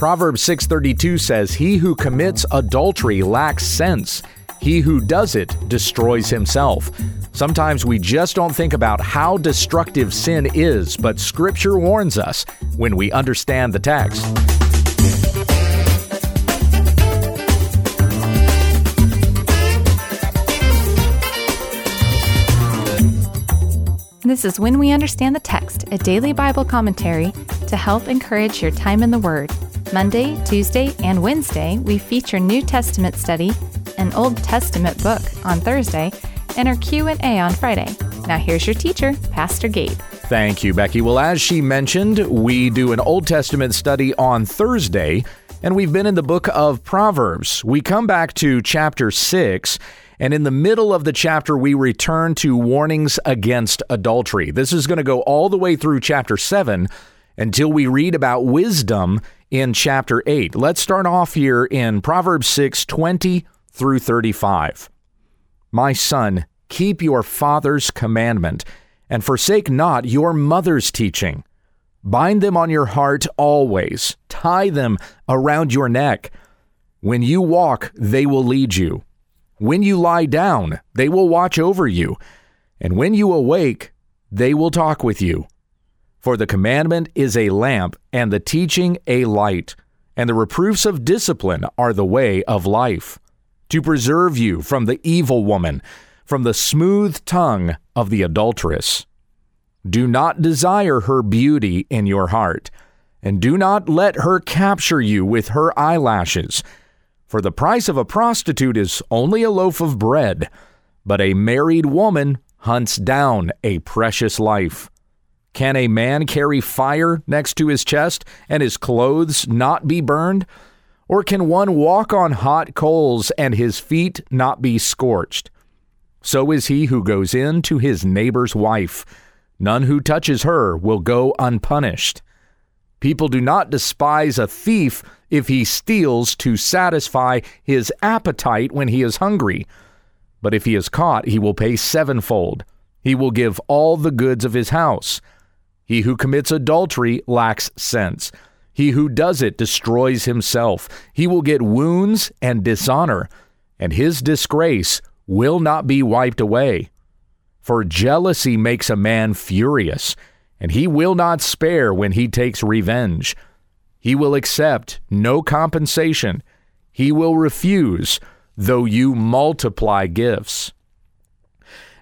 Proverbs 6:32 says, "He who commits adultery lacks sense. He who does it destroys himself." Sometimes we just don't think about how destructive sin is, but scripture warns us when we understand the text. This is When We Understand the Text, a daily Bible commentary to help encourage your time in the Word. Monday, Tuesday, and Wednesday, we feature New Testament study, an Old Testament book on Thursday, and our Q&A on Friday. Now here's your teacher, Pastor Gabe. Thank you, Becky. Well, as she mentioned, we do an Old Testament study on Thursday, and we've been in the book of Proverbs. We come back to chapter 6, and in the middle of the chapter, we return to warnings against adultery. This is going to go all the way through chapter 7 until we read about wisdom in chapter 8. Let's start off here in Proverbs 6 20 through 35. My son, keep your father's commandment and forsake not your mother's teaching. Bind them on your heart always, tie them around your neck. When you walk, they will lead you. When you lie down, they will watch over you. And when you awake, they will talk with you. For the commandment is a lamp, and the teaching a light, and the reproofs of discipline are the way of life, to preserve you from the evil woman, from the smooth tongue of the adulteress. Do not desire her beauty in your heart, and do not let her capture you with her eyelashes. For the price of a prostitute is only a loaf of bread, but a married woman hunts down a precious life. Can a man carry fire next to his chest and his clothes not be burned? Or can one walk on hot coals and his feet not be scorched? So is he who goes in to his neighbor's wife. None who touches her will go unpunished. People do not despise a thief if he steals to satisfy his appetite when he is hungry. But if he is caught, he will pay sevenfold. He will give all the goods of his house. He who commits adultery lacks sense. He who does it destroys himself. He will get wounds and dishonor, and his disgrace will not be wiped away. For jealousy makes a man furious and he will not spare when he takes revenge. He will accept no compensation. He will refuse, though you multiply gifts.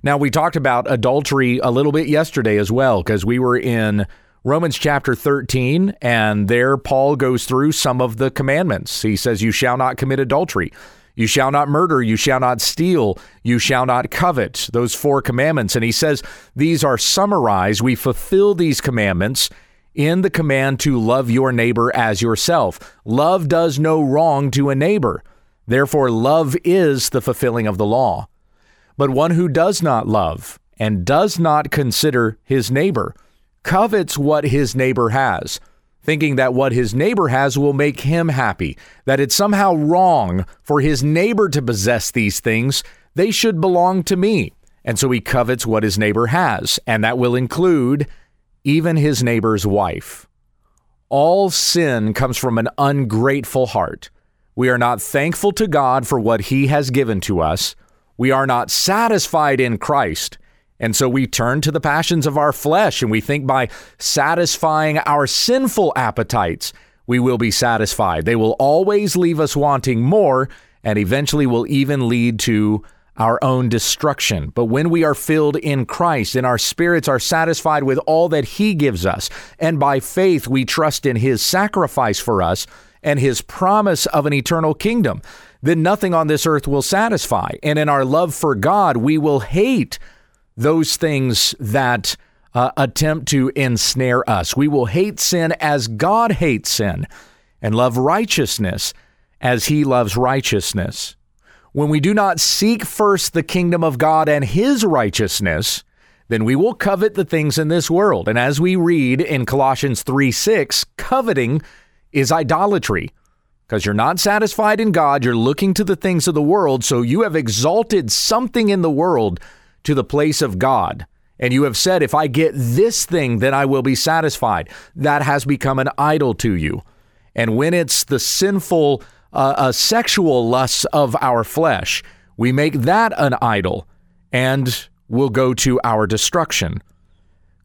Now, we talked about adultery a little bit yesterday as well, because we were in Romans chapter 13, and there Paul goes through some of the commandments. He says, You shall not commit adultery. You shall not murder. You shall not steal. You shall not covet. Those four commandments. And he says these are summarized. We fulfill these commandments in the command to love your neighbor as yourself. Love does no wrong to a neighbor. Therefore, love is the fulfilling of the law. But one who does not love and does not consider his neighbor covets what his neighbor has thinking that what his neighbor has will make him happy, that it's somehow wrong for his neighbor to possess these things. They should belong to me. And so he covets what his neighbor has, and that will include even his neighbor's wife. All sin comes from an ungrateful heart. We are not thankful to God for what he has given to us. We are not satisfied in Christ and so we turn to the passions of our flesh and we think by satisfying our sinful appetites, we will be satisfied. They will always leave us wanting more and eventually will even lead to our own destruction. But when we are filled in Christ and our spirits are satisfied with all that He gives us, and by faith we trust in His sacrifice for us and His promise of an eternal kingdom, then nothing on this earth will satisfy. And in our love for God, we will hate those things that uh, attempt to ensnare us. We will hate sin as God hates sin and love righteousness as he loves righteousness. When we do not seek first the kingdom of God and his righteousness, then we will covet the things in this world. And as we read in Colossians 3 6, coveting is idolatry. Because you're not satisfied in God, you're looking to the things of the world, so you have exalted something in the world to the place of God, and you have said, If I get this thing, then I will be satisfied, that has become an idol to you. And when it's the sinful uh, uh, sexual lusts of our flesh, we make that an idol and we'll go to our destruction.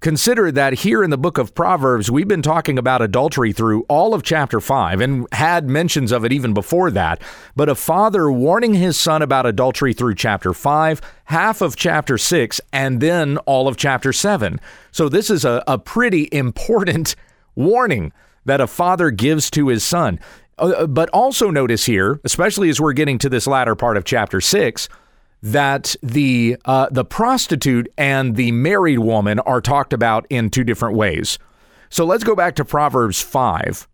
Consider that here in the book of Proverbs, we've been talking about adultery through all of chapter 5 and had mentions of it even before that. But a father warning his son about adultery through chapter 5, half of chapter 6, and then all of chapter 7. So this is a, a pretty important warning that a father gives to his son. Uh, but also notice here, especially as we're getting to this latter part of chapter 6, that the uh, the prostitute and the married woman are talked about in two different ways. So let's go back to Proverbs 5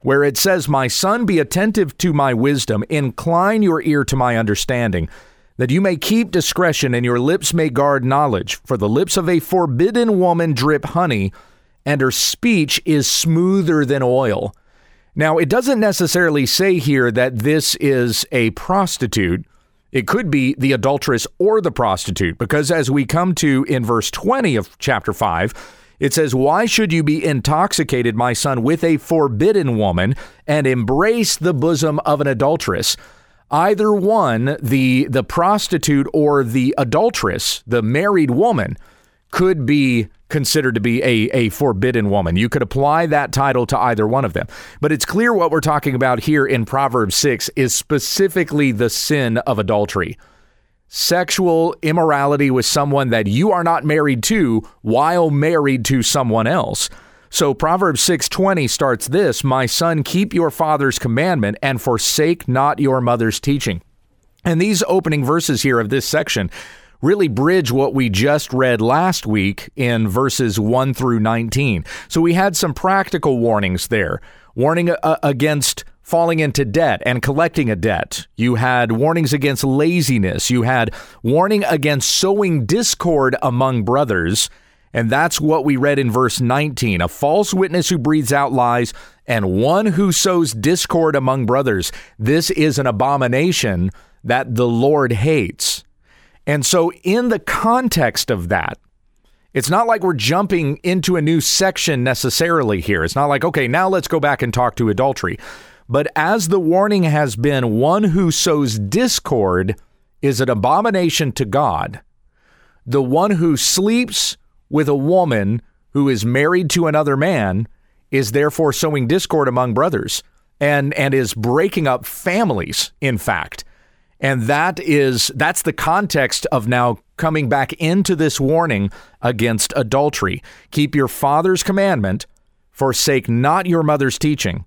where it says, "My son, be attentive to my wisdom, incline your ear to my understanding, that you may keep discretion and your lips may guard knowledge, for the lips of a forbidden woman drip honey, and her speech is smoother than oil." Now, it doesn't necessarily say here that this is a prostitute it could be the adulteress or the prostitute, because as we come to in verse 20 of chapter 5, it says, Why should you be intoxicated, my son, with a forbidden woman and embrace the bosom of an adulteress? Either one, the, the prostitute or the adulteress, the married woman, could be considered to be a, a forbidden woman. You could apply that title to either one of them. But it's clear what we're talking about here in Proverbs 6 is specifically the sin of adultery. Sexual immorality with someone that you are not married to while married to someone else. So Proverbs 6:20 starts this, "My son, keep your father's commandment and forsake not your mother's teaching." And these opening verses here of this section really bridge what we just read last week in verses 1 through 19. So we had some practical warnings there warning uh, against falling into debt and collecting a debt. You had warnings against laziness. You had warning against sowing discord among brothers. And that's what we read in verse 19 a false witness who breathes out lies and one who sows discord among brothers. This is an abomination that the Lord hates. And so, in the context of that, it's not like we're jumping into a new section necessarily here. It's not like, okay, now let's go back and talk to adultery. But as the warning has been, one who sows discord is an abomination to God. The one who sleeps with a woman who is married to another man is therefore sowing discord among brothers and, and is breaking up families, in fact. And that is that's the context of now coming back into this warning against adultery. Keep your father's commandment, forsake not your mother's teaching.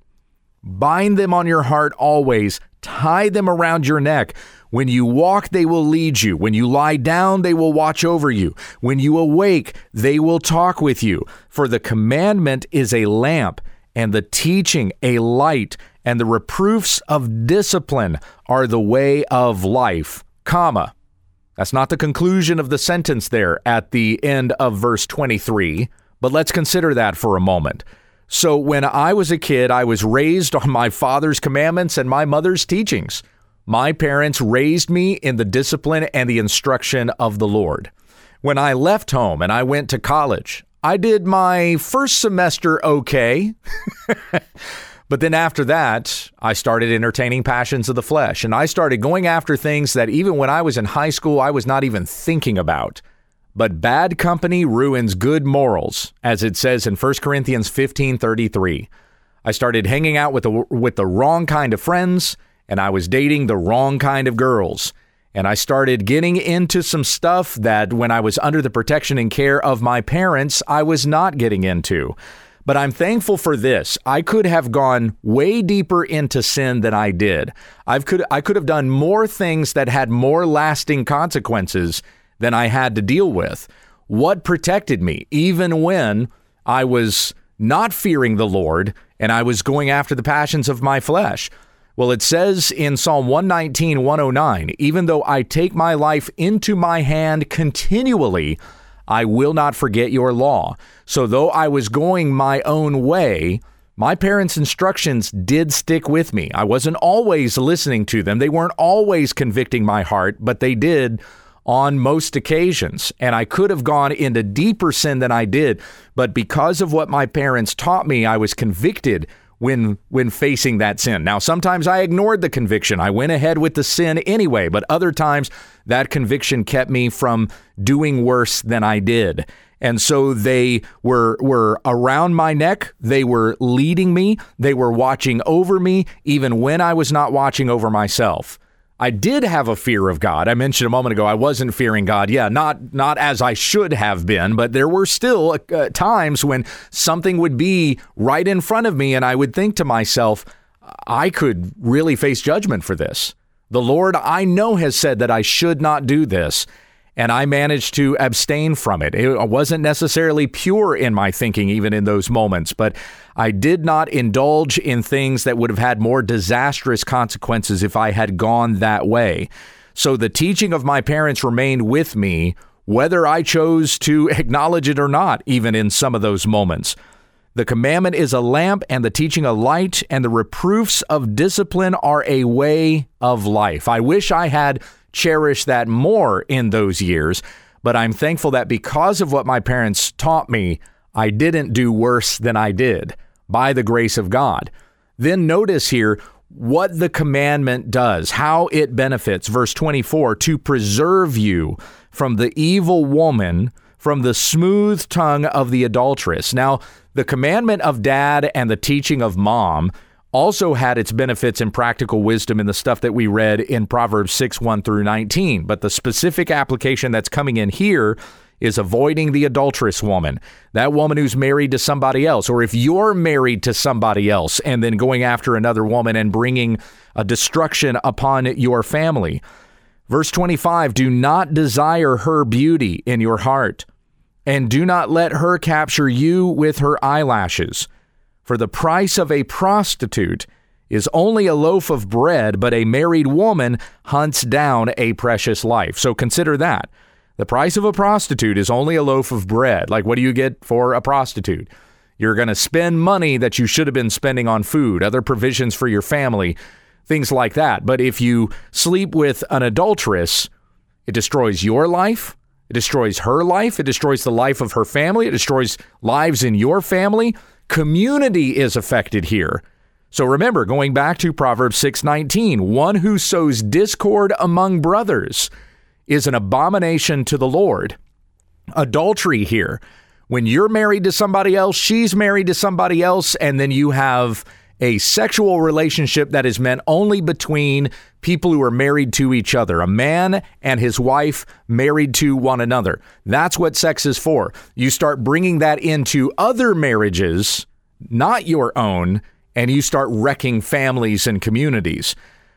Bind them on your heart always, tie them around your neck. When you walk, they will lead you. When you lie down, they will watch over you. When you awake, they will talk with you. For the commandment is a lamp, and the teaching a light and the reproofs of discipline are the way of life, comma. That's not the conclusion of the sentence there at the end of verse 23, but let's consider that for a moment. So, when I was a kid, I was raised on my father's commandments and my mother's teachings. My parents raised me in the discipline and the instruction of the Lord. When I left home and I went to college, I did my first semester okay. But then after that, I started entertaining passions of the flesh and I started going after things that even when I was in high school, I was not even thinking about. But bad company ruins good morals, as it says in 1 Corinthians 15:33. I started hanging out with the with the wrong kind of friends and I was dating the wrong kind of girls. And I started getting into some stuff that when I was under the protection and care of my parents, I was not getting into. But I'm thankful for this. I could have gone way deeper into sin than I did. I could I could have done more things that had more lasting consequences than I had to deal with. What protected me even when I was not fearing the Lord and I was going after the passions of my flesh? Well, it says in Psalm 119, 109, even though I take my life into my hand continually, I will not forget your law. So, though I was going my own way, my parents' instructions did stick with me. I wasn't always listening to them, they weren't always convicting my heart, but they did on most occasions. And I could have gone into deeper sin than I did, but because of what my parents taught me, I was convicted when when facing that sin. Now, sometimes I ignored the conviction. I went ahead with the sin anyway, but other times that conviction kept me from doing worse than I did. And so they were were around my neck, they were leading me, they were watching over me even when I was not watching over myself. I did have a fear of God. I mentioned a moment ago I wasn't fearing God. Yeah, not not as I should have been, but there were still uh, times when something would be right in front of me and I would think to myself, I could really face judgment for this. The Lord I know has said that I should not do this and I managed to abstain from it. It wasn't necessarily pure in my thinking, even in those moments, but I did not indulge in things that would have had more disastrous consequences if I had gone that way. So the teaching of my parents remained with me, whether I chose to acknowledge it or not, even in some of those moments. The commandment is a lamp and the teaching a light, and the reproofs of discipline are a way of life. I wish I had cherish that more in those years. But I'm thankful that because of what my parents taught me, I didn't do worse than I did by the grace of God. Then notice here what the commandment does, how it benefits. Verse 24 to preserve you from the evil woman, from the smooth tongue of the adulteress. Now, the commandment of dad and the teaching of mom also had its benefits in practical wisdom in the stuff that we read in Proverbs 6 1 through 19. But the specific application that's coming in here is avoiding the adulterous woman, that woman who's married to somebody else, or if you're married to somebody else and then going after another woman and bringing a destruction upon your family. Verse 25 Do not desire her beauty in your heart, and do not let her capture you with her eyelashes. For the price of a prostitute is only a loaf of bread, but a married woman hunts down a precious life. So consider that. The price of a prostitute is only a loaf of bread. Like, what do you get for a prostitute? You're going to spend money that you should have been spending on food, other provisions for your family, things like that. But if you sleep with an adulteress, it destroys your life. It destroys her life. It destroys the life of her family. It destroys lives in your family community is affected here. So remember, going back to Proverbs 6:19, one who sows discord among brothers is an abomination to the Lord. Adultery here. When you're married to somebody else, she's married to somebody else, and then you have a sexual relationship that is meant only between people who are married to each other, a man and his wife married to one another. That's what sex is for. You start bringing that into other marriages, not your own, and you start wrecking families and communities.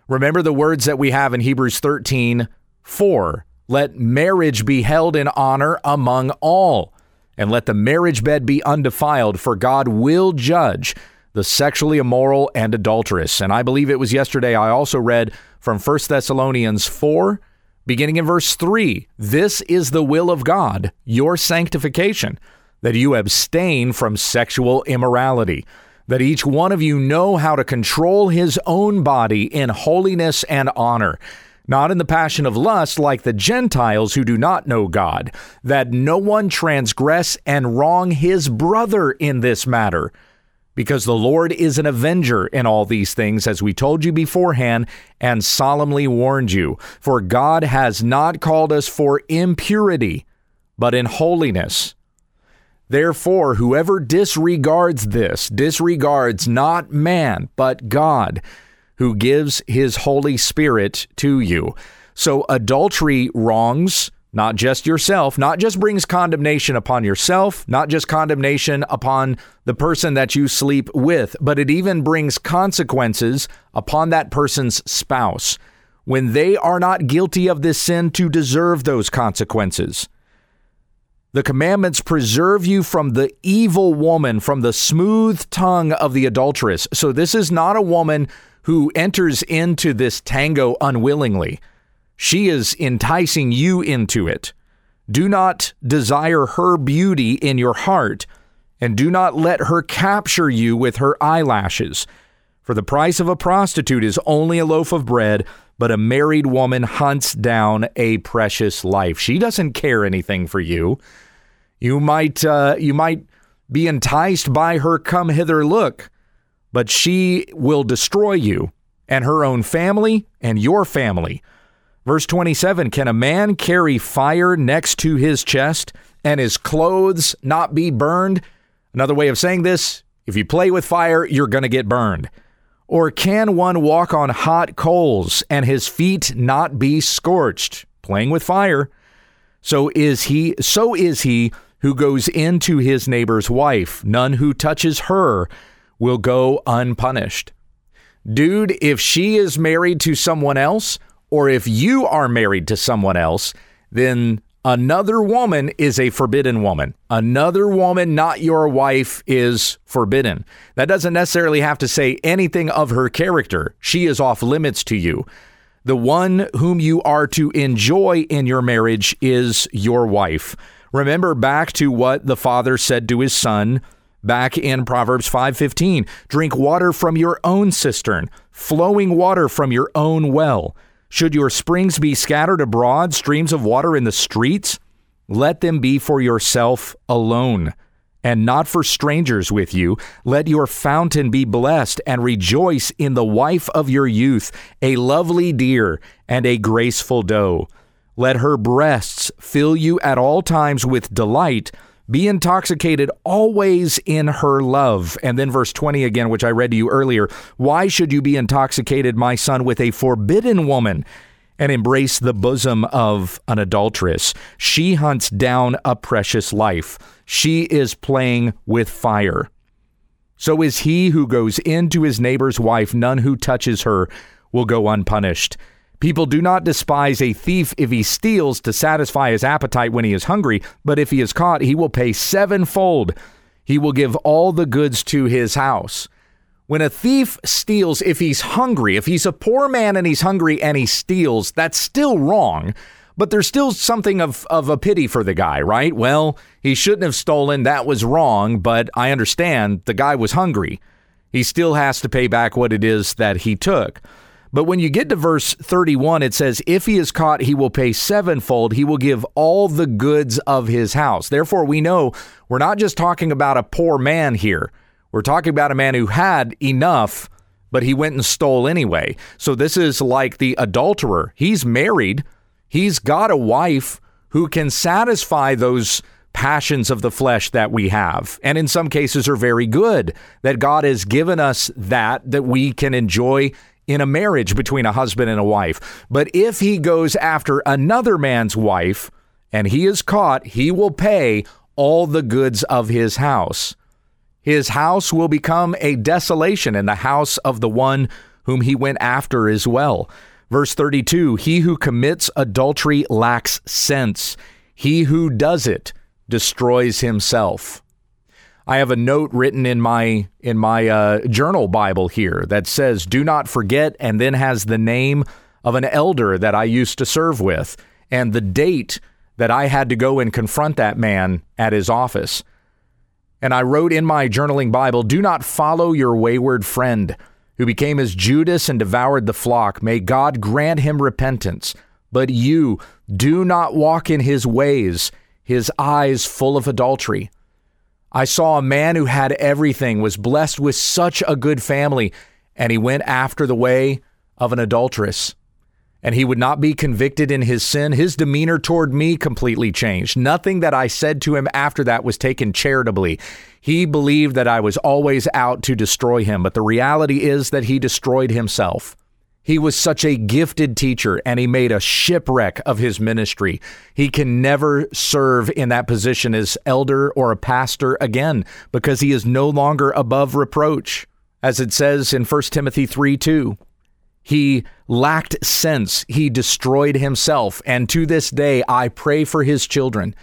Remember the words that we have in Hebrews 13 4. Let marriage be held in honor among all, and let the marriage bed be undefiled, for God will judge the sexually immoral and adulterous. And I believe it was yesterday I also read from 1 Thessalonians 4, beginning in verse 3. This is the will of God, your sanctification, that you abstain from sexual immorality, that each one of you know how to control his own body in holiness and honor not in the passion of lust like the Gentiles who do not know God, that no one transgress and wrong his brother in this matter because the Lord is an avenger in all these things, as we told you beforehand and solemnly warned you. For God has not called us for impurity, but in holiness. Therefore, whoever disregards this disregards not man, but God, who gives his Holy Spirit to you. So, adultery wrongs not just yourself, not just brings condemnation upon yourself, not just condemnation upon the person that you sleep with, but it even brings consequences upon that person's spouse when they are not guilty of this sin to deserve those consequences. The commandments preserve you from the evil woman, from the smooth tongue of the adulteress. So, this is not a woman who enters into this tango unwillingly. She is enticing you into it. Do not desire her beauty in your heart, and do not let her capture you with her eyelashes. For the price of a prostitute is only a loaf of bread, but a married woman hunts down a precious life. She doesn't care anything for you. You might uh, you might be enticed by her come hither look, but she will destroy you and her own family and your family. Verse 27 Can a man carry fire next to his chest and his clothes not be burned? Another way of saying this if you play with fire, you're going to get burned. Or can one walk on hot coals and his feet not be scorched? Playing with fire. So is he so is he who goes into his neighbor's wife. None who touches her will go unpunished. Dude, if she is married to someone else, or if you are married to someone else, then another woman is a forbidden woman. Another woman, not your wife, is forbidden. That doesn't necessarily have to say anything of her character. She is off limits to you. The one whom you are to enjoy in your marriage is your wife. Remember back to what the father said to his son back in Proverbs 5:15, drink water from your own cistern, flowing water from your own well. Should your springs be scattered abroad, streams of water in the streets, let them be for yourself alone and not for strangers with you. Let your fountain be blessed and rejoice in the wife of your youth, a lovely deer and a graceful doe. Let her breasts fill you at all times with delight be intoxicated always in her love. And then verse 20 again, which I read to you earlier. Why should you be intoxicated, my son, with a forbidden woman? and embrace the bosom of an adulteress. She hunts down a precious life. She is playing with fire. So is he who goes into his neighbor's wife, none who touches her will go unpunished. People do not despise a thief if he steals to satisfy his appetite when he is hungry, but if he is caught, he will pay sevenfold. He will give all the goods to his house. When a thief steals, if he's hungry, if he's a poor man and he's hungry and he steals, that's still wrong. But there's still something of, of a pity for the guy, right? Well, he shouldn't have stolen. That was wrong, but I understand the guy was hungry. He still has to pay back what it is that he took. But when you get to verse 31, it says, If he is caught, he will pay sevenfold. He will give all the goods of his house. Therefore, we know we're not just talking about a poor man here. We're talking about a man who had enough, but he went and stole anyway. So this is like the adulterer. He's married, he's got a wife who can satisfy those passions of the flesh that we have and in some cases are very good that God has given us that that we can enjoy in a marriage between a husband and a wife. But if he goes after another man's wife and he is caught, he will pay all the goods of his house. His house will become a desolation in the house of the one whom he went after as well. Verse 32 He who commits adultery lacks sense, he who does it destroys himself. I have a note written in my in my uh, journal Bible here that says "Do not forget," and then has the name of an elder that I used to serve with and the date that I had to go and confront that man at his office. And I wrote in my journaling Bible, "Do not follow your wayward friend." Who became as Judas and devoured the flock. May God grant him repentance. But you do not walk in his ways, his eyes full of adultery. I saw a man who had everything, was blessed with such a good family, and he went after the way of an adulteress. And he would not be convicted in his sin. His demeanor toward me completely changed. Nothing that I said to him after that was taken charitably. He believed that I was always out to destroy him, but the reality is that he destroyed himself. He was such a gifted teacher and he made a shipwreck of his ministry. He can never serve in that position as elder or a pastor again because he is no longer above reproach. As it says in 1 Timothy 3 2, he lacked sense. He destroyed himself. And to this day, I pray for his children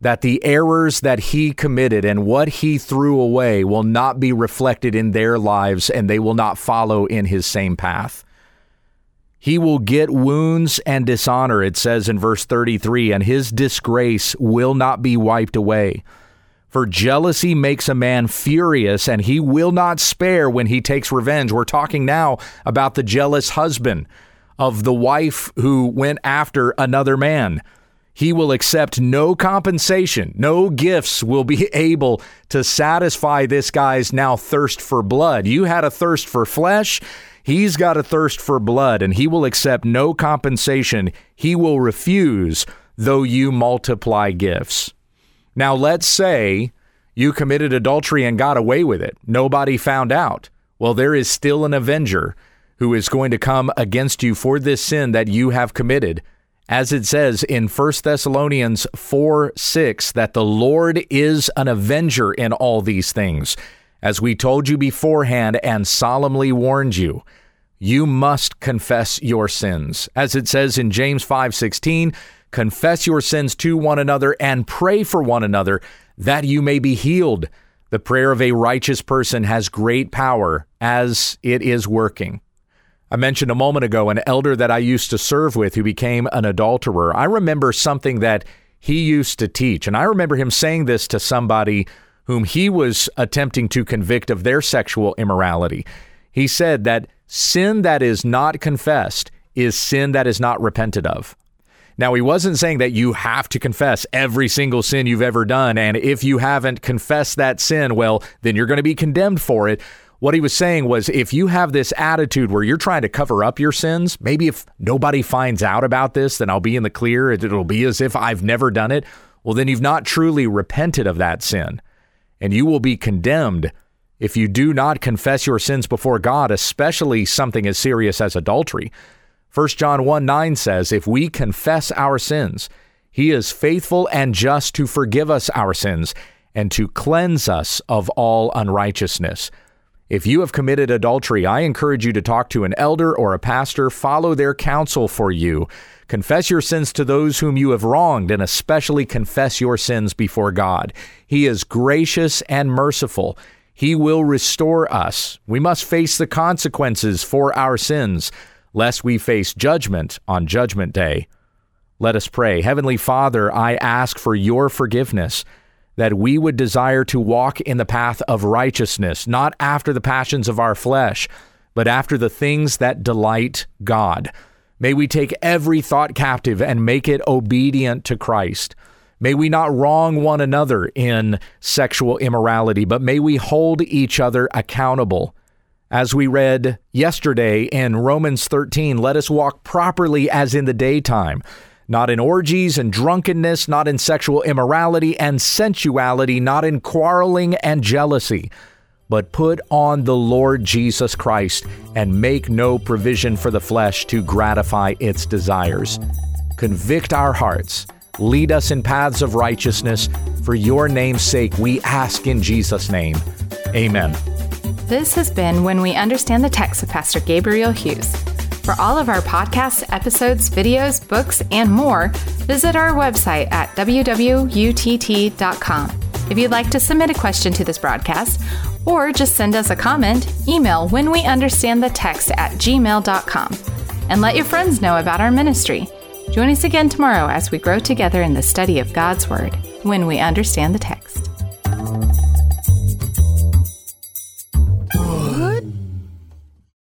that the errors that he committed and what he threw away will not be reflected in their lives and they will not follow in his same path. He will get wounds and dishonor, it says in verse 33, and his disgrace will not be wiped away. For jealousy makes a man furious, and he will not spare when he takes revenge. We're talking now about the jealous husband of the wife who went after another man. He will accept no compensation. No gifts will be able to satisfy this guy's now thirst for blood. You had a thirst for flesh. He's got a thirst for blood, and he will accept no compensation. He will refuse, though you multiply gifts. Now, let's say you committed adultery and got away with it. Nobody found out. Well, there is still an avenger who is going to come against you for this sin that you have committed. As it says in 1 Thessalonians 4 6, that the Lord is an avenger in all these things. As we told you beforehand and solemnly warned you, you must confess your sins. As it says in James 5:16, confess your sins to one another and pray for one another that you may be healed. The prayer of a righteous person has great power as it is working. I mentioned a moment ago an elder that I used to serve with who became an adulterer. I remember something that he used to teach, and I remember him saying this to somebody whom he was attempting to convict of their sexual immorality. He said that sin that is not confessed is sin that is not repented of. Now, he wasn't saying that you have to confess every single sin you've ever done. And if you haven't confessed that sin, well, then you're going to be condemned for it. What he was saying was if you have this attitude where you're trying to cover up your sins, maybe if nobody finds out about this, then I'll be in the clear. It'll be as if I've never done it. Well, then you've not truly repented of that sin. And you will be condemned if you do not confess your sins before God, especially something as serious as adultery. 1 John 1 9 says, If we confess our sins, he is faithful and just to forgive us our sins and to cleanse us of all unrighteousness. If you have committed adultery, I encourage you to talk to an elder or a pastor, follow their counsel for you. Confess your sins to those whom you have wronged, and especially confess your sins before God. He is gracious and merciful. He will restore us. We must face the consequences for our sins, lest we face judgment on Judgment Day. Let us pray. Heavenly Father, I ask for your forgiveness that we would desire to walk in the path of righteousness, not after the passions of our flesh, but after the things that delight God. May we take every thought captive and make it obedient to Christ. May we not wrong one another in sexual immorality, but may we hold each other accountable. As we read yesterday in Romans 13, let us walk properly as in the daytime not in orgies and drunkenness, not in sexual immorality and sensuality, not in quarreling and jealousy, but put on the Lord Jesus Christ and make no provision for the flesh to gratify its desires. Convict our hearts. Lead us in paths of righteousness. For your name's sake, we ask in Jesus' name. Amen. This has been When We Understand the Text with Pastor Gabriel Hughes. For all of our podcasts, episodes, videos, books, and more, visit our website at www.utt.com. If you'd like to submit a question to this broadcast or just send us a comment, email when we understand the text at gmail.com and let your friends know about our ministry. Join us again tomorrow as we grow together in the study of God's Word when we understand the text.